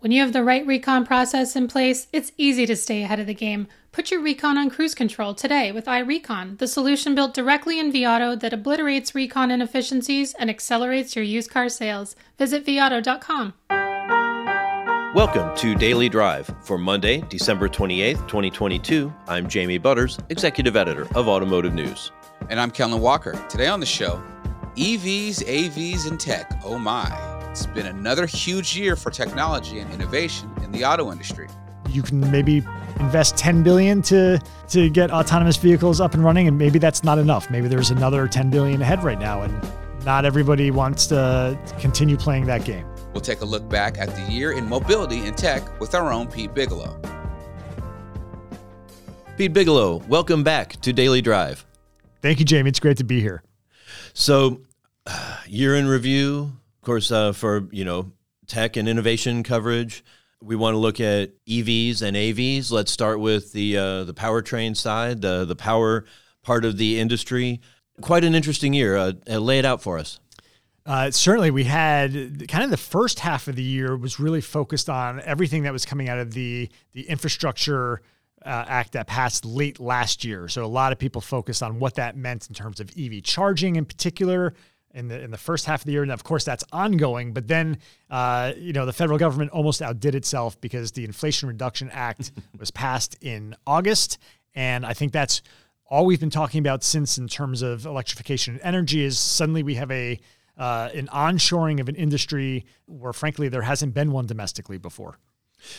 When you have the right recon process in place, it's easy to stay ahead of the game. Put your recon on cruise control today with iRecon, the solution built directly in vAuto that obliterates recon inefficiencies and accelerates your used car sales. Visit vauto.com. Welcome to Daily Drive for Monday, December 28th, 2022. I'm Jamie Butters, Executive Editor of Automotive News. And I'm Kellen Walker. Today on the show, EVs, AVs, and tech. Oh my. It's been another huge year for technology and innovation in the auto industry. You can maybe invest 10 billion to to get autonomous vehicles up and running and maybe that's not enough. Maybe there's another 10 billion ahead right now and not everybody wants to continue playing that game. We'll take a look back at the year in mobility and tech with our own Pete Bigelow. Pete Bigelow, welcome back to Daily Drive. Thank you, Jamie. It's great to be here. So, uh, year in review, of course, uh, for you know tech and innovation coverage, we want to look at EVs and AVs. Let's start with the uh, the powertrain side, the the power part of the industry. Quite an interesting year. Uh, uh, lay it out for us. Uh, certainly, we had kind of the first half of the year was really focused on everything that was coming out of the the infrastructure uh, act that passed late last year. So a lot of people focused on what that meant in terms of EV charging, in particular, in the in the first half of the year, and of course that's ongoing. But then, uh, you know, the federal government almost outdid itself because the Inflation Reduction Act was passed in August, and I think that's all we've been talking about since in terms of electrification and energy. Is suddenly we have a uh, an onshoring of an industry where, frankly, there hasn't been one domestically before.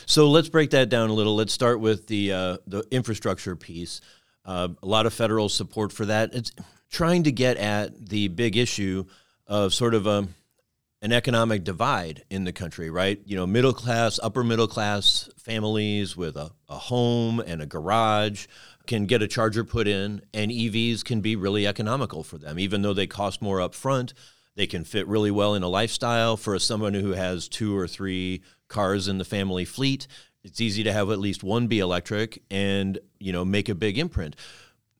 So let's break that down a little. Let's start with the uh, the infrastructure piece. Uh, a lot of federal support for that. It's trying to get at the big issue of sort of a, um, an economic divide in the country, right? You know, middle class, upper middle class families with a, a home and a garage can get a charger put in, and EVs can be really economical for them, even though they cost more up front. They can fit really well in a lifestyle for someone who has two or three cars in the family fleet. It's easy to have at least one be electric and you know make a big imprint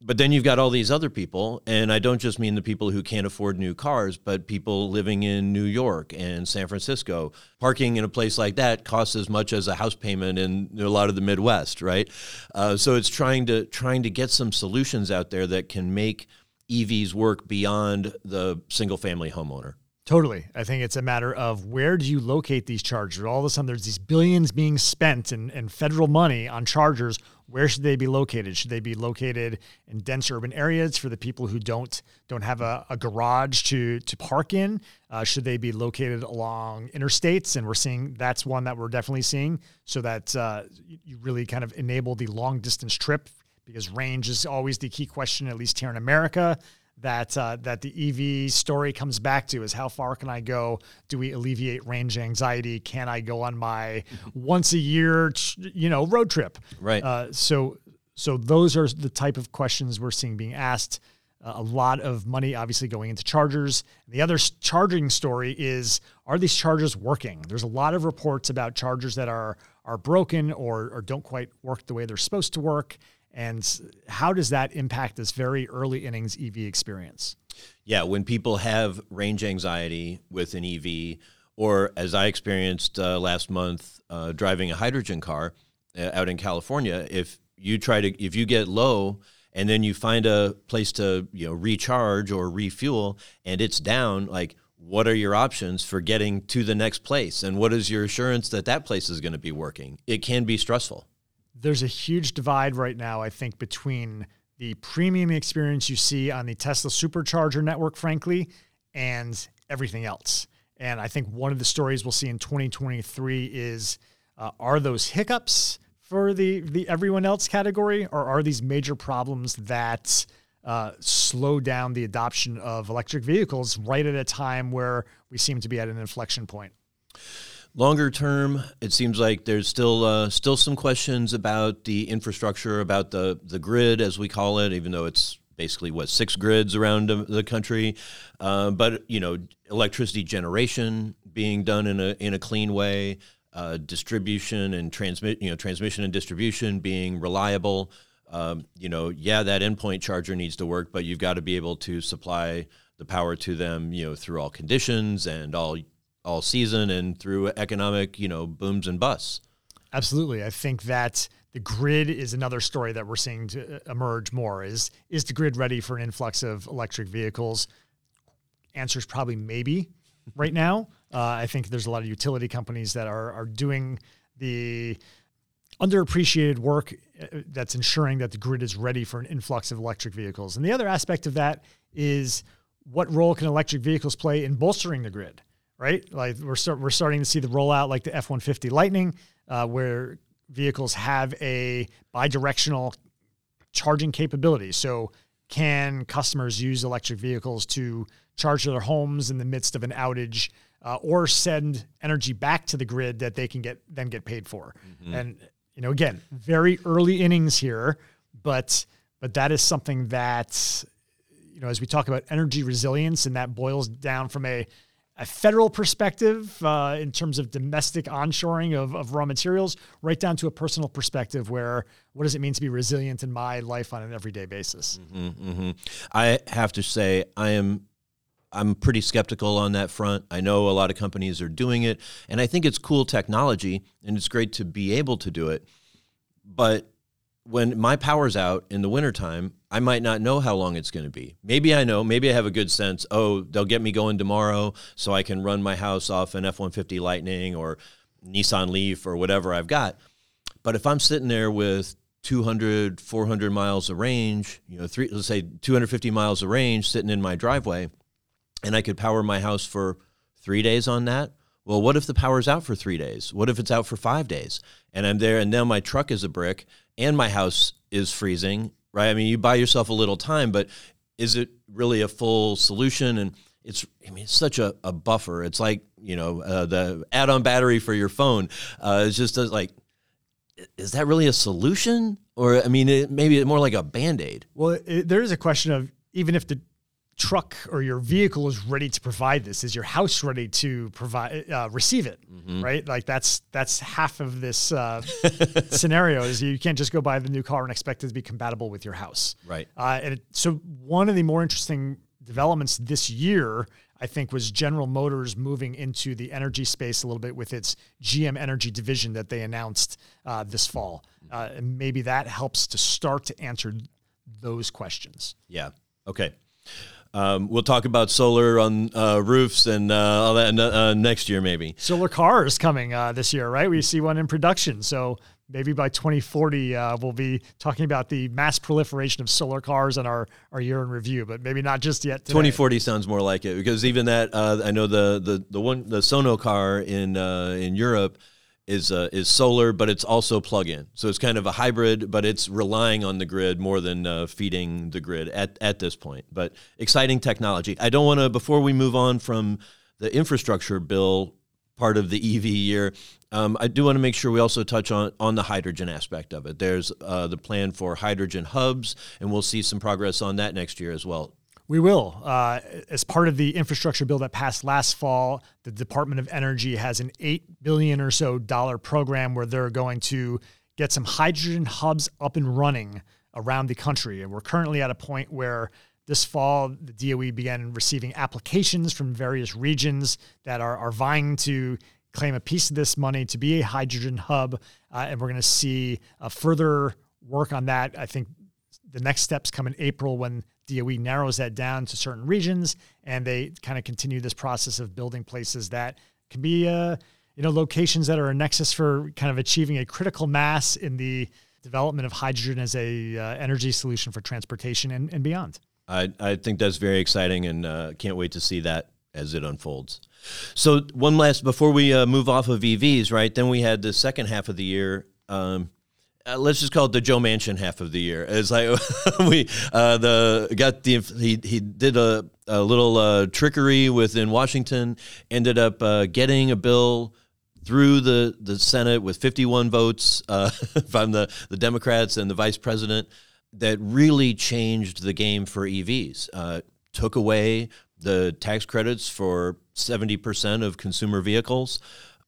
but then you've got all these other people, and I don't just mean the people who can't afford new cars, but people living in New York and San Francisco. Parking in a place like that costs as much as a house payment in a lot of the Midwest, right? Uh, so it's trying to trying to get some solutions out there that can make EVs work beyond the single family homeowner. Totally. I think it's a matter of where do you locate these chargers? All of a sudden, there's these billions being spent in, in federal money on chargers. Where should they be located? Should they be located in dense urban areas for the people who don't don't have a, a garage to to park in? Uh, should they be located along interstates? And we're seeing that's one that we're definitely seeing, so that uh, you really kind of enable the long distance trip because range is always the key question, at least here in America that uh, that the EV story comes back to is how far can I go? Do we alleviate range anxiety? Can I go on my once a year, you know, road trip? Right. Uh, so so those are the type of questions we're seeing being asked. Uh, a lot of money obviously going into chargers. The other charging story is are these chargers working? There's a lot of reports about chargers that are are broken or, or don't quite work the way they're supposed to work. And how does that impact this very early innings EV experience? Yeah, when people have range anxiety with an EV, or as I experienced uh, last month uh, driving a hydrogen car uh, out in California, if you try to, if you get low and then you find a place to, you know, recharge or refuel and it's down, like, what are your options for getting to the next place? And what is your assurance that that place is going to be working? It can be stressful there's a huge divide right now, I think, between the premium experience you see on the Tesla supercharger network, frankly, and everything else. And I think one of the stories we'll see in 2023 is uh, are those hiccups for the, the everyone else category, or are these major problems that uh, slow down the adoption of electric vehicles right at a time where we seem to be at an inflection point? Longer term, it seems like there's still uh, still some questions about the infrastructure, about the the grid as we call it, even though it's basically what six grids around the country. Uh, but you know, electricity generation being done in a in a clean way, uh, distribution and transmit you know transmission and distribution being reliable. Um, you know, yeah, that endpoint charger needs to work, but you've got to be able to supply the power to them, you know, through all conditions and all all season and through economic, you know, booms and busts. Absolutely. I think that the grid is another story that we're seeing to uh, emerge more. Is is the grid ready for an influx of electric vehicles? Answer is probably maybe right now. Uh, I think there's a lot of utility companies that are are doing the underappreciated work uh, that's ensuring that the grid is ready for an influx of electric vehicles. And the other aspect of that is what role can electric vehicles play in bolstering the grid? Right, like we're start, we're starting to see the rollout like the F one fifty Lightning, uh, where vehicles have a bidirectional charging capability. So, can customers use electric vehicles to charge their homes in the midst of an outage uh, or send energy back to the grid that they can get then get paid for? Mm-hmm. And you know, again, very early innings here, but but that is something that you know, as we talk about energy resilience, and that boils down from a a federal perspective uh, in terms of domestic onshoring of, of raw materials, right down to a personal perspective where what does it mean to be resilient in my life on an everyday basis? Mm-hmm, mm-hmm. I have to say, I am. I'm pretty skeptical on that front. I know a lot of companies are doing it, and I think it's cool technology, and it's great to be able to do it. But when my power's out in the wintertime, I might not know how long it's going to be. Maybe I know, maybe I have a good sense, oh, they'll get me going tomorrow so I can run my house off an F 150 Lightning or Nissan Leaf or whatever I've got. But if I'm sitting there with 200, 400 miles of range, you know, three, let's say 250 miles of range sitting in my driveway, and I could power my house for three days on that, well, what if the power's out for three days? What if it's out for five days? And I'm there, and now my truck is a brick, and my house is freezing, right? I mean, you buy yourself a little time, but is it really a full solution? And it's, I mean, it's such a, a buffer. It's like, you know, uh, the add on battery for your phone. Uh, it's just like, is that really a solution? Or, I mean, it, maybe more like a band aid. Well, it, there is a question of even if the truck or your vehicle is ready to provide this is your house ready to provide uh, receive it mm-hmm. right like that's that's half of this uh, scenario is you can't just go buy the new car and expect it to be compatible with your house right uh, and it, so one of the more interesting developments this year I think was General Motors moving into the energy space a little bit with its GM Energy division that they announced uh, this fall, uh, and maybe that helps to start to answer those questions. Yeah. Okay. Um, we'll talk about solar on uh, roofs and uh, all that uh, next year, maybe. Solar cars coming uh, this year, right? We see one in production. So maybe by 2040, uh, we'll be talking about the mass proliferation of solar cars in our, our year in review, but maybe not just yet. Today. 2040 sounds more like it because even that, uh, I know the, the, the one, the Sono car in, in Europe is uh, is solar, but it's also plug-in. So it's kind of a hybrid, but it's relying on the grid more than uh, feeding the grid at, at this point. But exciting technology. I don't want to before we move on from the infrastructure bill part of the EV year. Um, I do want to make sure we also touch on, on the hydrogen aspect of it. There's uh, the plan for hydrogen hubs, and we'll see some progress on that next year as well. We will. Uh, as part of the infrastructure bill that passed last fall, the Department of Energy has an eight billion or so dollar program where they're going to get some hydrogen hubs up and running around the country. And we're currently at a point where this fall the DOE began receiving applications from various regions that are, are vying to claim a piece of this money to be a hydrogen hub. Uh, and we're going to see a further work on that. I think the next steps come in April when DOE narrows that down to certain regions, and they kind of continue this process of building places that can be, uh, you know, locations that are a nexus for kind of achieving a critical mass in the development of hydrogen as a uh, energy solution for transportation and, and beyond. I, I think that's very exciting, and uh, can't wait to see that as it unfolds. So one last before we uh, move off of EVs, right? Then we had the second half of the year. Um, uh, let's just call it the Joe Manchin half of the year. It's like we uh, the got the he he did a, a little uh, trickery within Washington, ended up uh, getting a bill through the, the Senate with 51 votes uh, from the, the Democrats and the vice president that really changed the game for EVs. Uh, took away the tax credits for 70% of consumer vehicles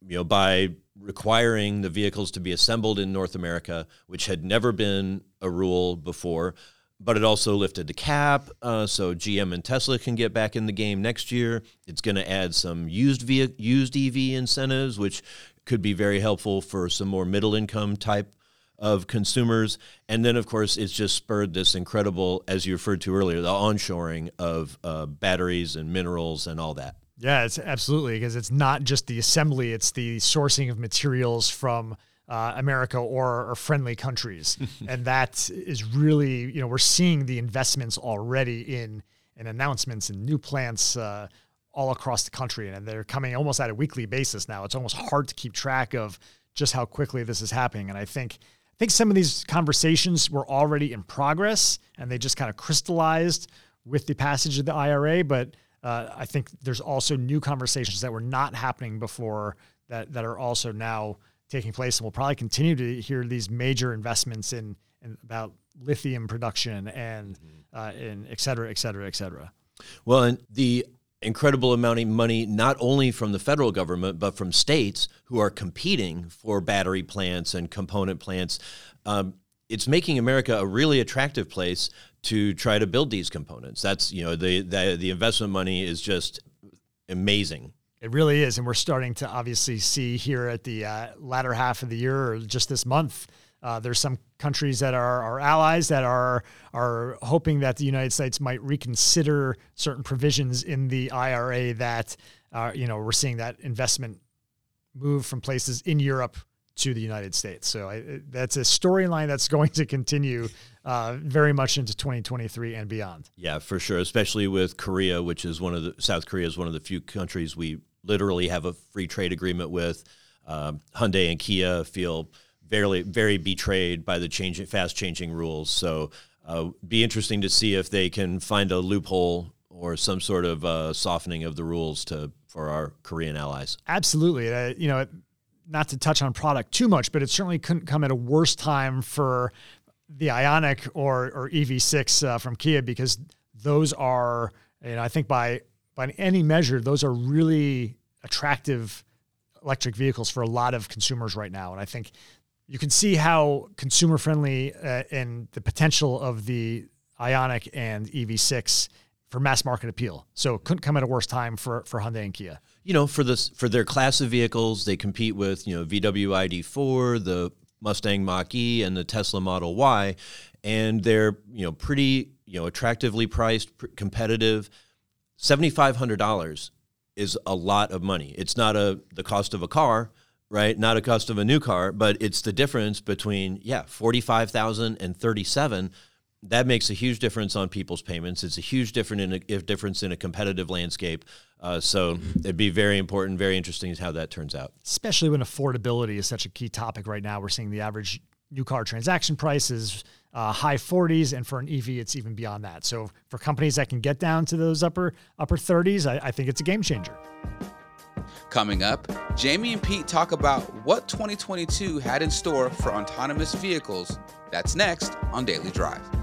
you know, by requiring the vehicles to be assembled in North America, which had never been a rule before, but it also lifted the cap, uh, so GM and Tesla can get back in the game next year. It's going to add some used used EV incentives, which could be very helpful for some more middle income type of consumers. And then, of course, it's just spurred this incredible, as you referred to earlier, the onshoring of uh, batteries and minerals and all that. Yeah, it's absolutely because it's not just the assembly; it's the sourcing of materials from uh, America or, or, friendly countries, and that is really you know we're seeing the investments already in in announcements and new plants uh, all across the country, and they're coming almost at a weekly basis now. It's almost hard to keep track of just how quickly this is happening, and I think I think some of these conversations were already in progress, and they just kind of crystallized with the passage of the IRA, but. Uh, I think there's also new conversations that were not happening before that that are also now taking place, and we'll probably continue to hear these major investments in, in about lithium production and mm-hmm. uh, and et cetera, et cetera, et cetera. Well, and the incredible amount of money not only from the federal government but from states who are competing for battery plants and component plants. Um, it's making America a really attractive place to try to build these components. That's you know the the, the investment money is just amazing. It really is. And we're starting to obviously see here at the uh, latter half of the year or just this month. Uh, there's some countries that are our allies that are are hoping that the United States might reconsider certain provisions in the IRA that uh, you know we're seeing that investment move from places in Europe to the United States. So I, that's a storyline that's going to continue uh, very much into 2023 and beyond. Yeah, for sure. Especially with Korea, which is one of the South Korea is one of the few countries we literally have a free trade agreement with. Um, Hyundai and Kia feel very, very betrayed by the changing, fast changing rules. So, uh, be interesting to see if they can find a loophole or some sort of uh, softening of the rules to for our Korean allies. Absolutely, uh, you know, not to touch on product too much, but it certainly couldn't come at a worse time for the Ioniq or or EV6 uh, from Kia because those are, you know, I think by by any measure, those are really attractive electric vehicles for a lot of consumers right now. And I think you can see how consumer friendly uh, and the potential of the Ioniq and EV6 for mass market appeal. So it couldn't come at a worse time for, for Hyundai and Kia. You know, for this for their class of vehicles, they compete with you know VW ID4, the Mustang Mach E, and the Tesla Model Y, and they're you know pretty you know attractively priced, competitive $7,500 is a lot of money. It's not a the cost of a car, right? Not a cost of a new car, but it's the difference between yeah, 45,000 and 37. That makes a huge difference on people's payments. It's a huge difference in a, difference in a competitive landscape. Uh, so it'd be very important, very interesting how that turns out. Especially when affordability is such a key topic right now. We're seeing the average new car transaction price is uh, high 40s, and for an EV, it's even beyond that. So for companies that can get down to those upper upper 30s, I, I think it's a game changer. Coming up, Jamie and Pete talk about what 2022 had in store for autonomous vehicles. That's next on Daily Drive.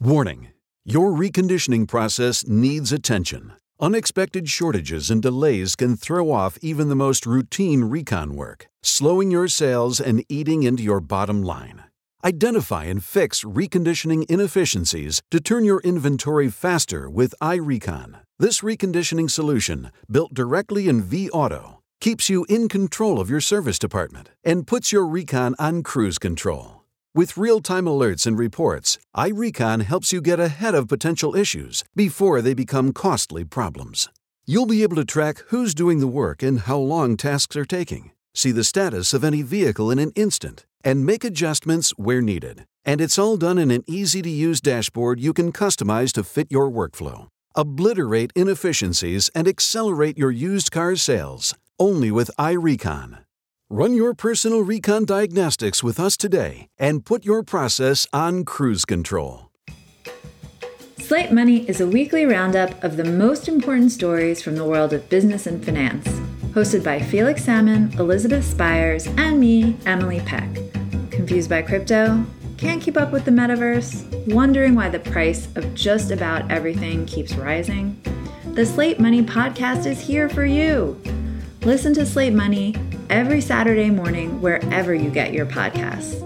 Warning Your reconditioning process needs attention. Unexpected shortages and delays can throw off even the most routine recon work, slowing your sales and eating into your bottom line. Identify and fix reconditioning inefficiencies to turn your inventory faster with iRecon. This reconditioning solution, built directly in vAuto, keeps you in control of your service department and puts your recon on cruise control. With real time alerts and reports, iRecon helps you get ahead of potential issues before they become costly problems. You'll be able to track who's doing the work and how long tasks are taking, see the status of any vehicle in an instant, and make adjustments where needed. And it's all done in an easy to use dashboard you can customize to fit your workflow. Obliterate inefficiencies and accelerate your used car sales only with iRecon. Run your personal recon diagnostics with us today and put your process on cruise control. Slate Money is a weekly roundup of the most important stories from the world of business and finance. Hosted by Felix Salmon, Elizabeth Spiers, and me, Emily Peck. Confused by crypto? Can't keep up with the metaverse? Wondering why the price of just about everything keeps rising? The Slate Money podcast is here for you. Listen to Slate Money every Saturday morning wherever you get your podcasts.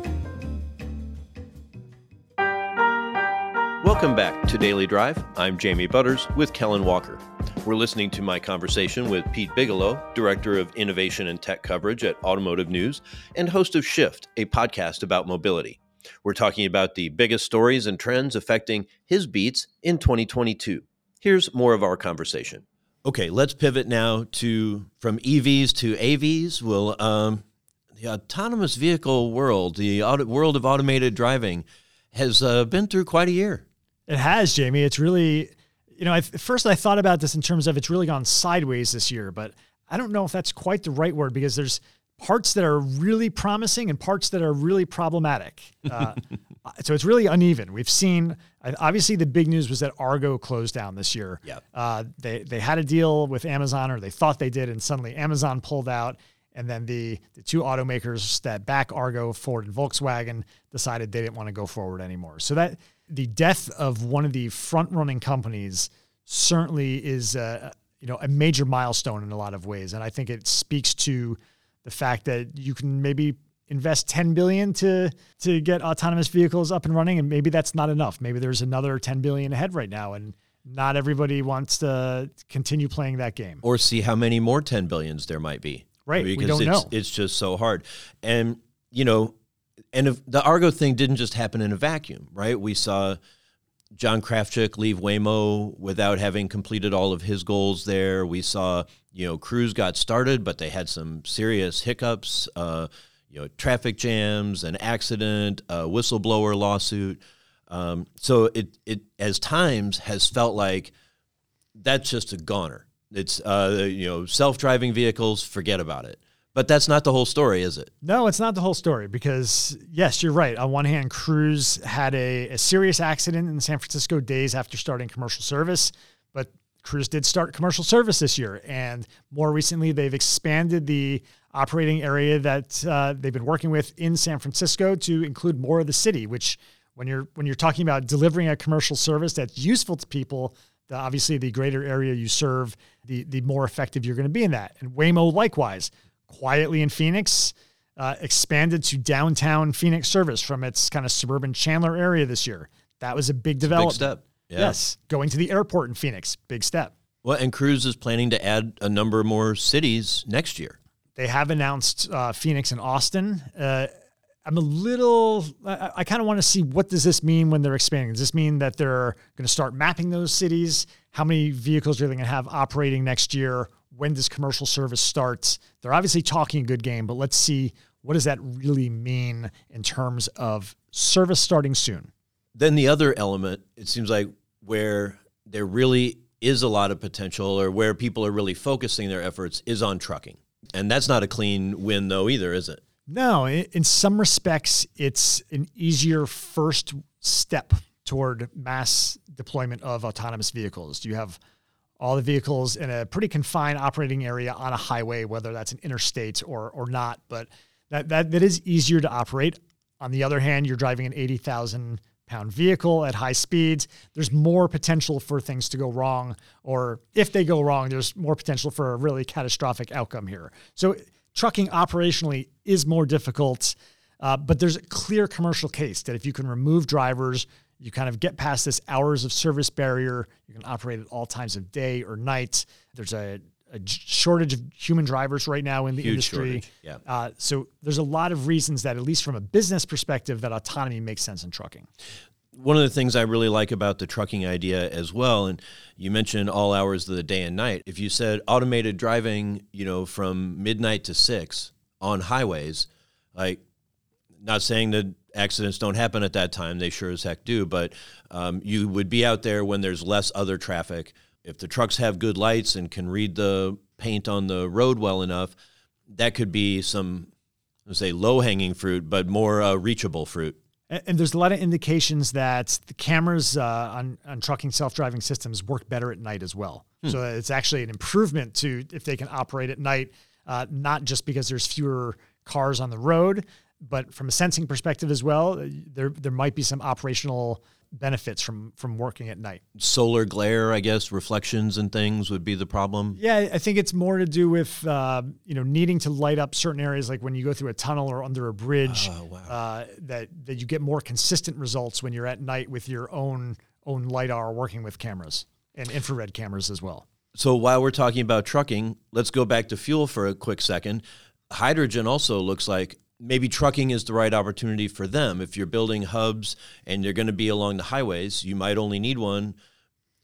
Welcome back to Daily Drive. I'm Jamie Butters with Kellen Walker. We're listening to my conversation with Pete Bigelow, Director of Innovation and Tech Coverage at Automotive News and host of Shift, a podcast about mobility. We're talking about the biggest stories and trends affecting his beats in 2022. Here's more of our conversation. Okay, let's pivot now to from EVs to AVs. Well, um, the autonomous vehicle world, the auto, world of automated driving, has uh, been through quite a year. It has, Jamie. It's really, you know, at first I thought about this in terms of it's really gone sideways this year, but I don't know if that's quite the right word because there's parts that are really promising and parts that are really problematic. Uh, so it's really uneven. We've seen obviously the big news was that Argo closed down this year. Yeah, uh, they they had a deal with Amazon, or they thought they did, and suddenly Amazon pulled out. And then the the two automakers that back Argo, Ford and Volkswagen, decided they didn't want to go forward anymore. So that the death of one of the front running companies certainly is a, you know a major milestone in a lot of ways, and I think it speaks to the fact that you can maybe invest 10 billion to to get autonomous vehicles up and running and maybe that's not enough. Maybe there's another 10 billion ahead right now and not everybody wants to continue playing that game. Or see how many more 10 billions there might be. Right because we don't it's, know. it's just so hard. And you know and if the argo thing didn't just happen in a vacuum right? We saw John Krafcik leave Waymo without having completed all of his goals there. We saw, you know, Cruise got started, but they had some serious hiccups, uh, you know, traffic jams, an accident, a whistleblower lawsuit. Um, so it, it, as times, has felt like that's just a goner. It's, uh, you know, self driving vehicles, forget about it. But that's not the whole story, is it? No, it's not the whole story because, yes, you're right. On one hand, Cruise had a, a serious accident in San Francisco days after starting commercial service, but Cruise did start commercial service this year. And more recently, they've expanded the operating area that uh, they've been working with in San Francisco to include more of the city, which when you're when you're talking about delivering a commercial service that's useful to people, the, obviously the greater area you serve, the the more effective you're going to be in that. And Waymo likewise quietly in Phoenix, uh, expanded to downtown Phoenix service from its kind of suburban Chandler area this year. That was a big development. Big step. Yeah. Yes. Going to the airport in Phoenix, big step. Well, and Cruise is planning to add a number more cities next year. They have announced uh, Phoenix and Austin. Uh, I'm a little. I, I kind of want to see what does this mean when they're expanding. Does this mean that they're going to start mapping those cities? How many vehicles are they going to have operating next year? when does commercial service start? They're obviously talking a good game, but let's see what does that really mean in terms of service starting soon. Then the other element, it seems like where there really is a lot of potential or where people are really focusing their efforts is on trucking. And that's not a clean win though either, is it? No, in some respects it's an easier first step toward mass deployment of autonomous vehicles. You have all the vehicles in a pretty confined operating area on a highway, whether that's an interstate or or not. But that that, that is easier to operate. On the other hand, you're driving an eighty thousand pound vehicle at high speeds. There's more potential for things to go wrong, or if they go wrong, there's more potential for a really catastrophic outcome here. So trucking operationally is more difficult. Uh, but there's a clear commercial case that if you can remove drivers, you kind of get past this hours of service barrier. You can operate at all times of day or night. There's a, a shortage of human drivers right now in the Huge industry. Shortage. Yeah. Uh, so there's a lot of reasons that, at least from a business perspective, that autonomy makes sense in trucking. One of the things I really like about the trucking idea as well, and you mentioned all hours of the day and night. If you said automated driving, you know, from midnight to six on highways, like not saying that accidents don't happen at that time. They sure as heck do. But um, you would be out there when there's less other traffic. If the trucks have good lights and can read the paint on the road well enough, that could be some, let's say, low hanging fruit, but more uh, reachable fruit. And there's a lot of indications that the cameras uh, on, on trucking self driving systems work better at night as well. Hmm. So it's actually an improvement to if they can operate at night, uh, not just because there's fewer cars on the road, but from a sensing perspective as well, there there might be some operational benefits from from working at night. Solar glare, I guess, reflections and things would be the problem. Yeah, I think it's more to do with uh, you know needing to light up certain areas, like when you go through a tunnel or under a bridge. Oh, wow. uh, that that you get more consistent results when you're at night with your own own lidar working with cameras and infrared cameras as well. So while we're talking about trucking, let's go back to fuel for a quick second. Hydrogen also looks like maybe trucking is the right opportunity for them. If you're building hubs and you're going to be along the highways, you might only need one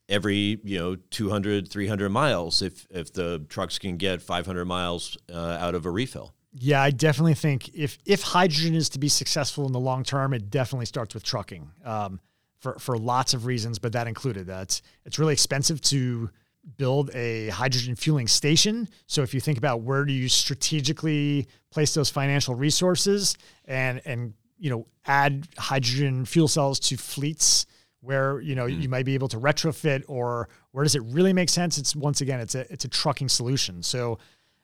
every, you know, 200, 300 miles if if the trucks can get 500 miles uh, out of a refill. Yeah, I definitely think if if hydrogen is to be successful in the long term, it definitely starts with trucking um, for for lots of reasons, but that included that it's really expensive to build a hydrogen fueling station. So if you think about where do you strategically place those financial resources and and you know add hydrogen fuel cells to fleets where you know mm. you might be able to retrofit or where does it really make sense? It's once again it's a it's a trucking solution. So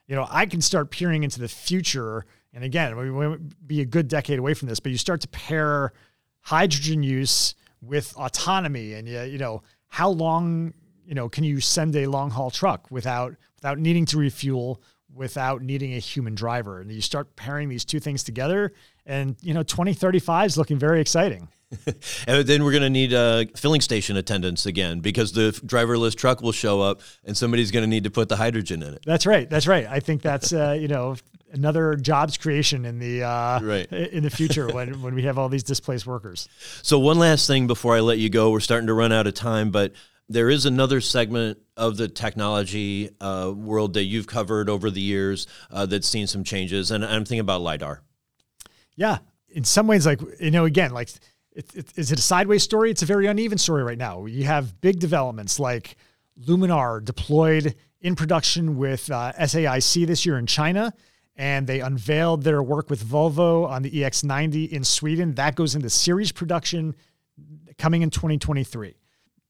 you know I can start peering into the future and again we won't be a good decade away from this, but you start to pair hydrogen use with autonomy and you, you know how long you know, can you send a long haul truck without without needing to refuel, without needing a human driver? And you start pairing these two things together, and you know, 2035 is looking very exciting. and then we're going to need uh, filling station attendants again because the driverless truck will show up, and somebody's going to need to put the hydrogen in it. That's right. That's right. I think that's uh, you know another jobs creation in the uh, right. in the future when when we have all these displaced workers. So one last thing before I let you go, we're starting to run out of time, but there is another segment of the technology uh, world that you've covered over the years uh, that's seen some changes, and I'm thinking about lidar. Yeah, in some ways, like you know, again, like it, it, is it a sideways story? It's a very uneven story right now. You have big developments like Luminar deployed in production with uh, SAIC this year in China, and they unveiled their work with Volvo on the EX90 in Sweden. That goes into series production coming in 2023.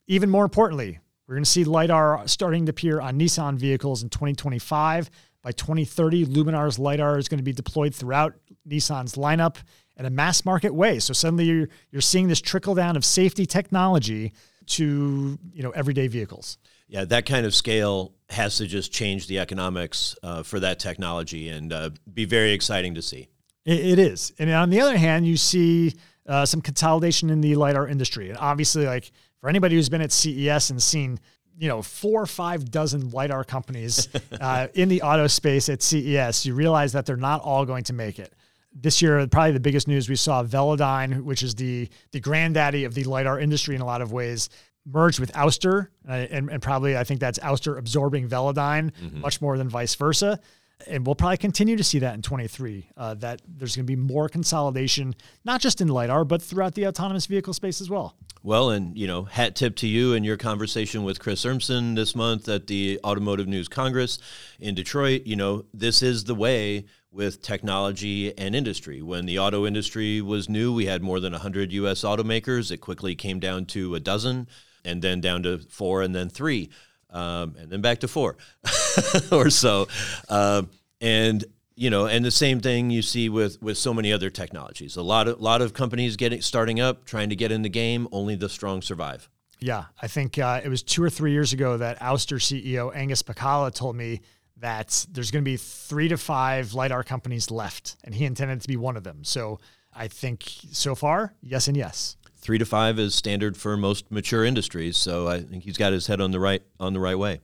Even more importantly, we're going to see LiDAR starting to appear on Nissan vehicles in 2025. By 2030, Luminar's LiDAR is going to be deployed throughout Nissan's lineup in a mass market way. So suddenly you're, you're seeing this trickle down of safety technology to you know everyday vehicles. Yeah, that kind of scale has to just change the economics uh, for that technology and uh, be very exciting to see. it, it is. And on the other hand, you see uh, some consolidation in the LiDAR industry. And obviously, like for anybody who's been at CES and seen you know four or five dozen lidar companies uh, in the auto space at CES, you realize that they're not all going to make it. This year, probably the biggest news we saw Velodyne, which is the the granddaddy of the lidar industry in a lot of ways, merged with Ouster, uh, and, and probably I think that's Ouster absorbing Velodyne mm-hmm. much more than vice versa and we'll probably continue to see that in 23 uh, that there's going to be more consolidation not just in lidar but throughout the autonomous vehicle space as well. Well and you know hat tip to you and your conversation with chris urmson this month at the automotive news congress in detroit you know this is the way with technology and industry. When the auto industry was new we had more than 100 us automakers. It quickly came down to a dozen and then down to four and then three um, and then back to four or so. Um, and you know, and the same thing you see with with so many other technologies. A lot of lot of companies getting starting up, trying to get in the game. Only the strong survive. Yeah, I think uh, it was two or three years ago that Ouster CEO Angus Pacala told me that there's going to be three to five lidar companies left, and he intended to be one of them. So I think so far, yes and yes three to five is standard for most mature industries. So I think he's got his head on the right on the right way.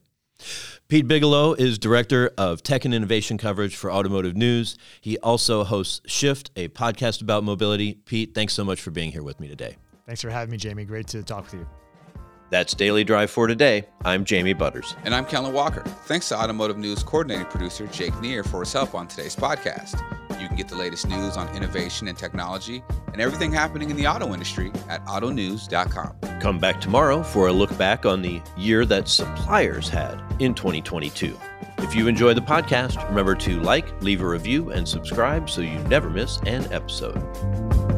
Pete Bigelow is director of tech and innovation coverage for Automotive News. He also hosts Shift, a podcast about mobility. Pete, thanks so much for being here with me today. Thanks for having me, Jamie. Great to talk with you. That's Daily Drive for today. I'm Jamie Butters. And I'm Kellen Walker. Thanks to Automotive News coordinating producer Jake Neer for his help on today's podcast. You can get the latest news on innovation and technology and everything happening in the auto industry at autonews.com. Come back tomorrow for a look back on the year that suppliers had in 2022. If you enjoy the podcast, remember to like, leave a review, and subscribe so you never miss an episode.